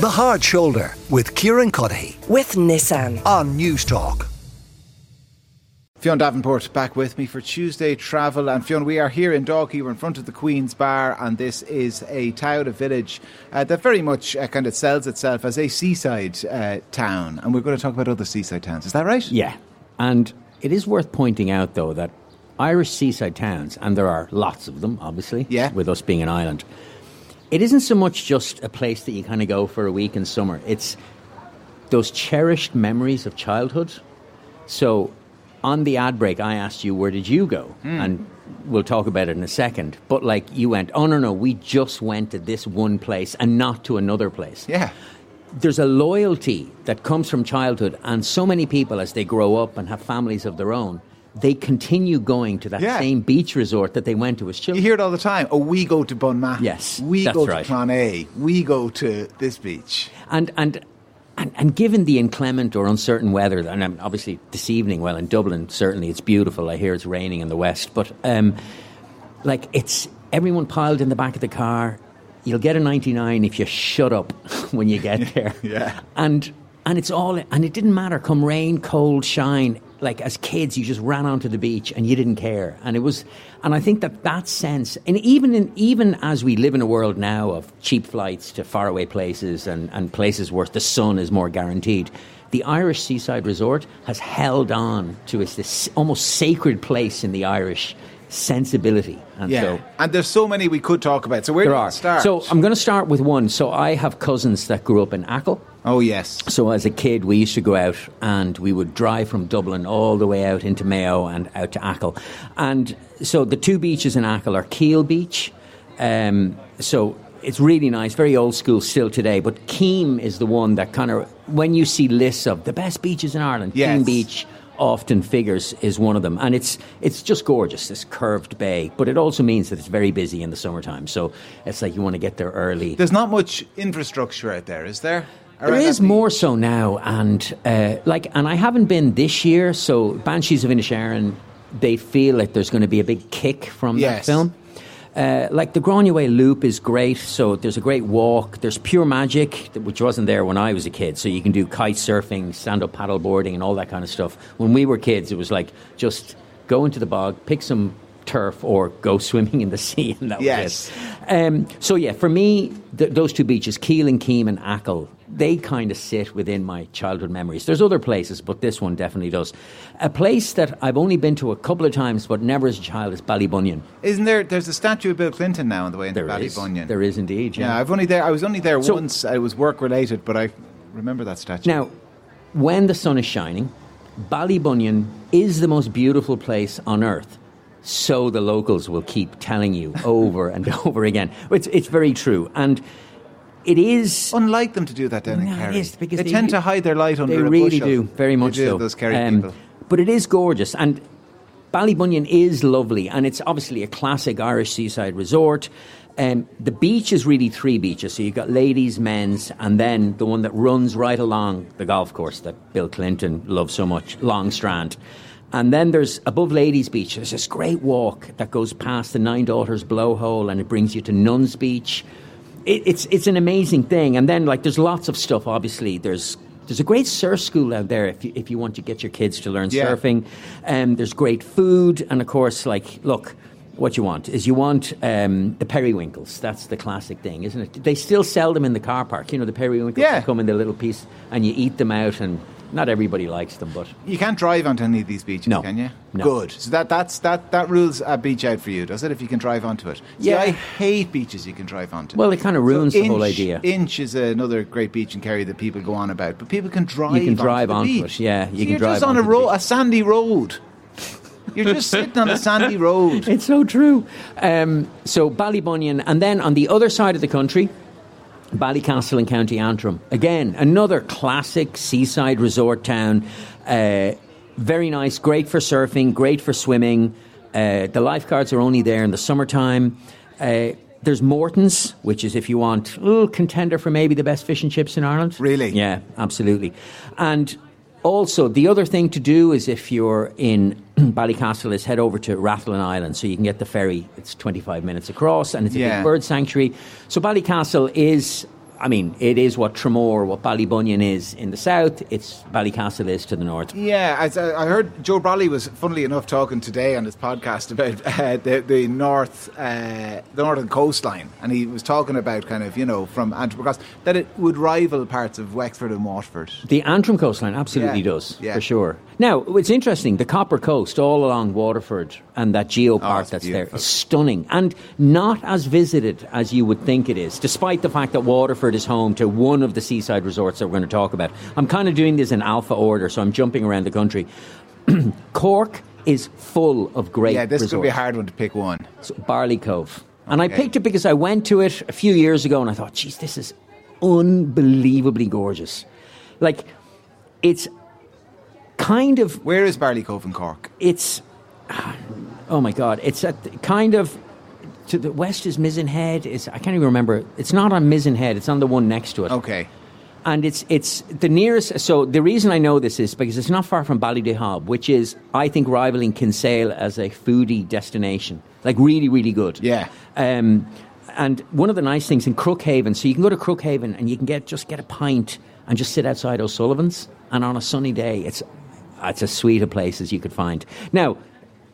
The Hard Shoulder with Kieran Cuddihy with Nissan. on Newstalk. Fionn Davenport back with me for Tuesday Travel. And Fionn, we are here in Dalkey. We're in front of the Queen's Bar, and this is a town, a village uh, that very much uh, kind of sells itself as a seaside uh, town. And we're going to talk about other seaside towns. Is that right? Yeah. And it is worth pointing out, though, that Irish seaside towns, and there are lots of them, obviously, Yeah. with us being an island, it isn't so much just a place that you kind of go for a week in summer. It's those cherished memories of childhood. So, on the ad break, I asked you, where did you go? Hmm. And we'll talk about it in a second. But, like, you went, oh, no, no, we just went to this one place and not to another place Yeah. there's a loyalty that comes from childhood, and so many people, as they grow up and have families of their own, they continue going to that Yeah. same beach resort that they went to as children. You hear it all the time. Oh, we go to Bunmah. Yes, We go right. to A. We go to this beach. And and. And, and given the inclement or uncertain weather, and um, obviously this evening, well, in Dublin, certainly it's beautiful. I hear it's raining in the west, but um, like it's everyone piled in the back of the car. You'll get a 99 if you shut up when you get there. Yeah. And and it's all and it didn't matter come rain, cold, shine. Like as kids you just ran onto the beach and you didn't care. And it was and I think that that sense and even in even as we live in a world now of cheap flights to faraway places and and places where the sun is more guaranteed. The Irish seaside resort has held on to its this almost sacred place in the Irish sensibility. And Yeah. so and there's so many we could talk about. So where there do you start? So I'm going to start with one. So I have cousins that grew up in Achill. oh, yes. So as a kid, we used to go out and we would drive from Dublin all the way out into Mayo and out to Achill. And so the two beaches in Achill are Keel Beach. Um, so it's really nice, very old school still today. But Keem is the one that kind of, when you see lists of the best beaches in Ireland, Yes. Keem Beach often figures is one of them. And it's, it's just gorgeous, this curved bay. But it also means that it's very busy in the summertime. So it's like you want to get there early. There's not much infrastructure out there, is there? There is more so now, and uh, like, and I haven't been this year. So Banshees of Inisherin, they feel like there's going to be a big kick from Yes. that film. Uh, like the Groneway Loop is great, so there's a great walk. There's Pure Magic, which wasn't there when I was a kid, so you can do kite surfing, stand up paddle boarding, and all that kind of stuff. When we were kids, it was like just go into the bog, pick some turf, or go swimming in the sea, and that was Yes. Um, so yeah, for me, th- those two beaches, Keel and Keem and Achill, they kind of sit within my childhood memories. There's other places, but this one definitely does. A place that I've only been to a couple of times, but never as a child, is Ballybunion. Isn't there? There's a statue of Bill Clinton now on the way into There is, Ballybunion. there is indeed. Yeah. Yeah, I've only there. I was only there So- once. It was work related, but I remember that statue. Now, when the sun is shining, Ballybunion is the most beautiful place on earth. So the locals will keep telling you over and over again. It's, it's very true. And it is. unlike them to do that down in No, it Kerry. is, because they, they tend to hide their light under. They really do, very much do, so. Those Kerry Um, people. But it is gorgeous, and Ballybunion is lovely, and it's obviously a classic Irish seaside resort. Um, the beach is really three beaches. So you've got ladies, men's, and then the one that runs right along the golf course that Bill Clinton loves so much, Long Strand. And then there's above Ladies Beach, there's this great walk that goes past the Nine Daughters Blowhole and it brings you to Nuns Beach. It, it's, it's an amazing thing. And then, like, there's lots of stuff, obviously. There's there's a great surf school out there if you, if you want to get your kids to learn Yeah. surfing. Um, there's great food, and of course, like, look, what you want is you want um, the periwinkles. That's the classic thing, isn't it? They still sell them in the car park. You know, the periwinkles Yeah. come in the little piece, and you eat them out, and not everybody likes them, but You can't drive onto any of these beaches, No. can you? No. Good. So that that's that that rules a beach out for you, does it? If you can drive onto it. See, Yeah. I hate beaches you can drive onto. well, it kind of ruins So the whole idea. Inch is another great beach in Kerry that people go on about, but people can drive. You can drive onto, onto it, yeah, you So can you're drive just on a road, a sandy road. You're just sitting on a sandy road. It's so true. Um, so Ballybunion, and then on the other side of the country, Ballycastle in County Antrim. Again, another classic seaside resort town. Uh, very nice, great for surfing, great for swimming. Uh, the lifeguards are only there in the summertime. Uh, there's Morton's, which is if you want a little contender for maybe the best fish and chips in Ireland. Really? Yeah, absolutely. And also, the other thing to do is if you're in Ballycastle, is head over to Rathlin Island, so you can get the ferry. It's 25 minutes across, and it's a Yeah. big bird sanctuary. So Ballycastle is I mean, it is what Tramore, what Ballybunion is in the south. It's Ballycastle is to the north. Yeah, I, I heard Joe Brolly was, funnily enough, talking today on his podcast about uh, the, the north, uh, the northern coastline, and he was talking about kind of you know from Antrim because that it would rival parts of Wexford and Waterford. The Antrim coastline absolutely Yeah, does, yeah. for sure. Now, it's interesting, the Copper Coast all along Waterford and that geopark Oh, that's beautiful. there is stunning and not as visited as you would think it is, despite the fact that Waterford is home to one of the seaside resorts that we're going to talk about. I'm kind of doing this in alpha order, so I'm jumping around the country. Cork is full of great Yeah, this resorts. could be a hard one to pick one. So, Barley Cove. And I picked it because I went to it a few years ago and I thought, geez, this is unbelievably gorgeous. Like, it's kind of, Where is Barley Cove in Cork? it's, oh my God, it's at kind of, to the west is Mizen Head. It's, I can't even remember. It's not on Mizen Head, it's on the one next to it. Okay. And it's it's the nearest. So the reason I know this is because it's not far from Ballydehob, which is I think rivaling Kinsale as a foodie destination, like really really good. Yeah. Um, and one of the nice things in Crookhaven, so you can go to Crookhaven and you can get just get a pint and just sit outside O'Sullivan's, and on a sunny day, it's it's as sweet a place as you could find. Now.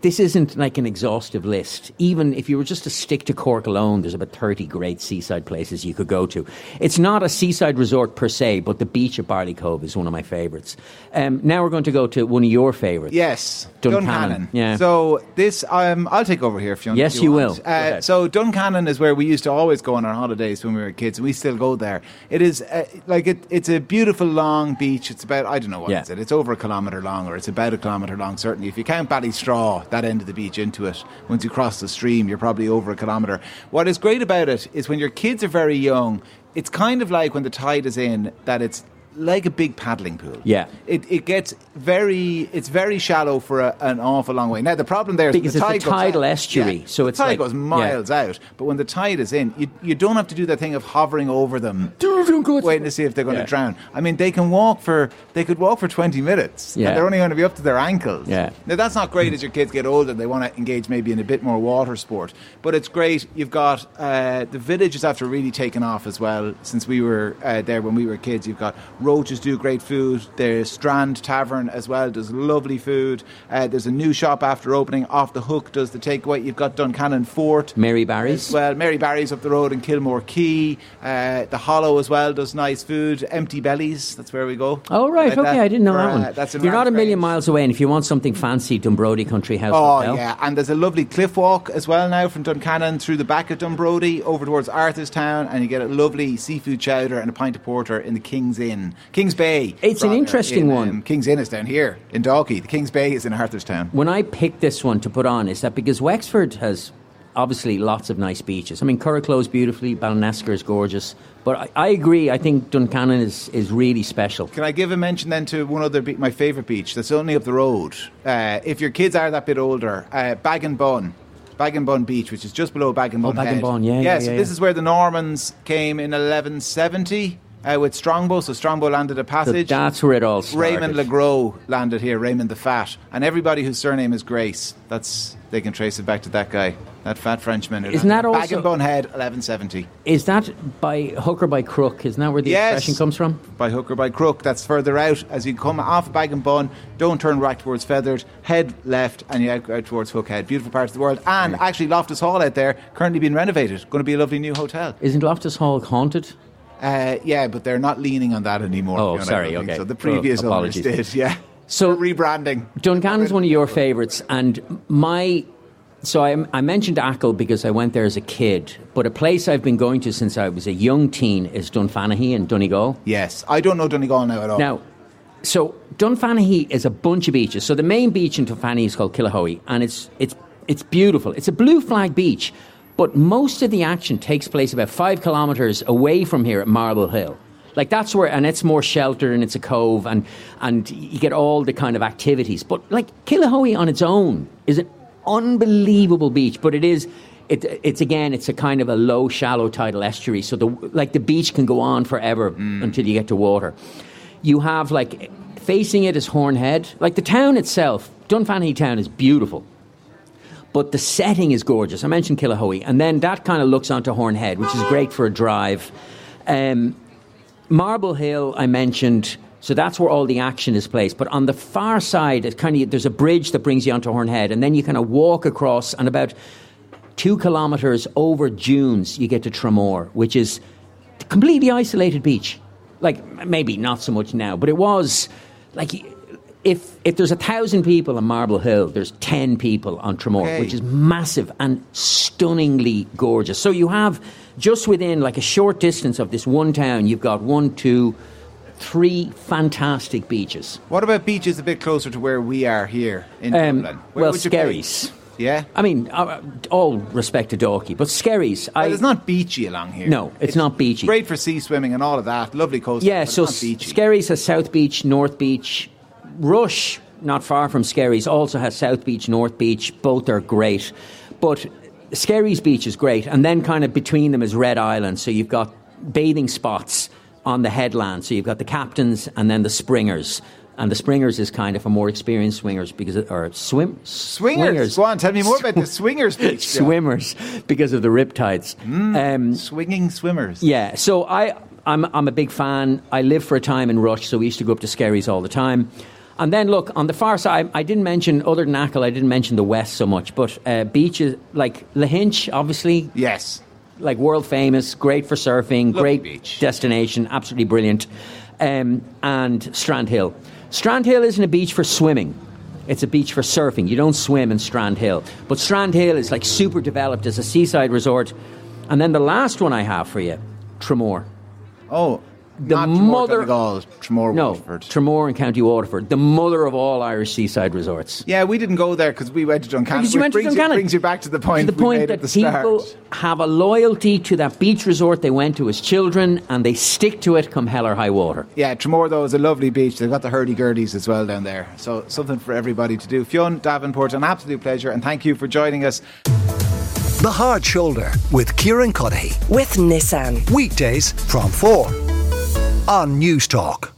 This isn't like an exhaustive list. Even if you were just to stick to Cork alone, there's about 30 great seaside places you could go to. It's not a seaside resort per se, but the beach at Barley Cove is one of my favourites. Um, now we're going to go to one of your favourites. Yes, Duncannon, Duncannon. yeah. So this, um, I'll take over here if you want. Yes, you want. will. Uh, so Duncannon is where we used to always go on our holidays when we were kids, and we still go there. It is uh, like it, it's a beautiful long beach. It's about I don't know what Yeah. is it. It's over a kilometre long, or it's about a kilometre long. Certainly, if you count Ballystraw, that end of the beach into it, once you cross the stream, you're probably over a kilometre. What is great about it is when your kids are very young. It's kind of like when the tide is in that it's like a big paddling pool. Yeah. It, it gets very it's very shallow for a, an awful long way. Now the problem there is Because the it's a tide tidal out- estuary, yeah, so the it's tide like- goes yeah. miles out. But when the tide is in, you you don't have to do that thing of hovering over them, waiting to see if they're going Yeah. to drown. I mean, they can walk for they could walk for twenty minutes, Yeah. and they're only going to be up to their ankles. Yeah. Now that's not great as your kids get older; they want to engage maybe in a bit more water sport. But it's great. You've got uh, the village is after really taken off as well since we were uh, there when we were kids. You've got Roaches do great food. There's Strand Tavern as well does lovely food. Uh, there's a new shop after opening. Off the Hook does the takeaway. You've got Duncannon Fort. Mary Barry's. Well, Mary Barry's up the road in Kilmore Quay. Uh, the Hollow as well does nice food. Empty Bellies, that's where we go. Oh right, Like okay, that I didn't know for, that one. uh, that's You're not a million miles away, and if you want something fancy, Dunbrody Country House Oh Hotel. yeah, and there's a lovely cliff walk as well now from Duncannon through the back of Dunbrody over towards Arthurstown, and you get a lovely seafood chowder and a pint of porter in the King's Inn, King's Bay. It's an interesting in, one. um, King's Inn is down here in Dalkey. The King's Bay is in Arthurstown. When I picked this one to put on, is that because Wexford has obviously lots of nice beaches. I mean, Curracloe is beautifully, Ballinesker is gorgeous, but I, I agree. I think Duncannon is is really special. Can I give a mention then to one other, be- my favourite beach that's only up the road? Uh, if your kids are that bit older, uh, Baginbun. Bag and Bun Beach, which is just below Bag and Oh, Bun. Bag and. Bun, yeah, yeah, Yes, yeah, this yeah. is where the Normans came in 1170 uh, with Strongbow. So Strongbow landed a So passage. that's where it all started. Raymond le Gros landed here, Raymond the Fat, and everybody whose surname is Grace. That's they can trace it back to that guy, that fat Frenchman. Isn't that landed. Bag also- and Bun Head, 1170. Is that by hook or by crook? Isn't that where the Yes. expression comes from? By hook or by crook, that's further out. As you come off Baginbun, don't turn right towards Fethard, head left, and you out, out towards Hookhead. Beautiful parts of the world. And actually, Loftus Hall out there, currently being renovated. Going to be a lovely new hotel. Isn't Loftus Hall haunted? Uh, yeah, but they're not leaning on that anymore. Oh, sorry, okay. So the previous Oh, owners did, yeah. So- rebranding. Duncan is one of your favourites, and my. So I, I mentioned Achill because I went there as a kid, but a place I've been going to since I was a young teen is Dunfanaghy in Donegal. Yes, I don't know Donegal now at all. Now, so Dunfanaghy is a bunch of beaches. So the main beach in Dunfanaghy is called Killahoey, and it's it's it's beautiful. It's a blue flag beach, but most of the action takes place about five kilometres away from here at Marble Hill. Like that's where, and it's more sheltered, and it's a cove, and and you get all the kind of activities. But like Killahoey on its own is an unbelievable beach, but it is. It, it's again, it's a kind of a low, shallow tidal estuary, so the like the beach can go on forever mm. until you get to water you have like facing it is Hornhead. Like the town itself, Dunfanaghy town is beautiful. But the setting is gorgeous. I mentioned Killahoey, and then that kind of looks onto Hornhead, which is great for a drive. Um, Marble Hill, I mentioned. So that's where all the action is placed. But on the far side, it kind of there's a bridge that brings you onto Hornhead, and then you kind of walk across, and about two kilometres over dunes, you get to Tramore, which is a completely isolated beach. Like maybe not so much now, but it was like if if there's a thousand people on Marble Hill, there's ten people on Tramore, Okay. which is massive and stunningly gorgeous. So you have just within like a short distance of this one town, you've got one, two, three fantastic beaches. What about beaches a bit closer to where we are here in Um, Dublin? Where well? Skerries. Yeah. I mean, uh, all respect to Dalkey, but Skerries. I, Well, it's not beachy along here. No, it's not beachy. Great for sea swimming and all of that. Lovely coast. Yeah, but so it's beachy. Skerries has South Beach, North Beach. Rush, not far from Skerries, also has South Beach, North Beach. Both are great. But Skerries Beach is great. And then kind of between them is Red Island. So you've got bathing spots on the headland. So you've got the captains and then the springers. And the springers is kind of for more experienced swingers because it, or swim Swingers. Go on, tell me more about the swingers beach. Swimmers because of the riptides. Um, Swinging swimmers. yeah, so I, I'm, I'm a big fan. I lived for a time in Rush, so we used to go up to Skerries all the time. And then, look, on the far side, I didn't mention, other than Achill, I didn't mention the west so much, but uh, beaches like Lahinch, obviously, Yes. like world famous, great for surfing, Lovely great beach. destination, absolutely brilliant. Um, and Strand Hill. Strand Hill isn't a beach for swimming. It's a beach for surfing. You don't swim in Strand Hill. But Strand Hill is like super developed as a seaside resort. And then the last one I have for you, Tramore. Oh, The not mother- Donegal, Tramore, No, Waterford. Tramore in County Waterford, the mother of all Irish seaside resorts. yeah, we didn't go there because we went to Duncannon. Because you which went to brings Duncannon. You, brings you back to the point. to the we point made that at the people start. have a loyalty to that beach resort they went to as children and they stick to it come hell or high water. Yeah, Tramore though is a lovely beach. They've got the hurdy-gurdies as well down there. So something for everybody to do. Fionn Davenport, an absolute pleasure, and thank you for joining us. The Hard Shoulder with Kieran Cuddihy. with Nissan. Weekdays from 4 on Newstalk.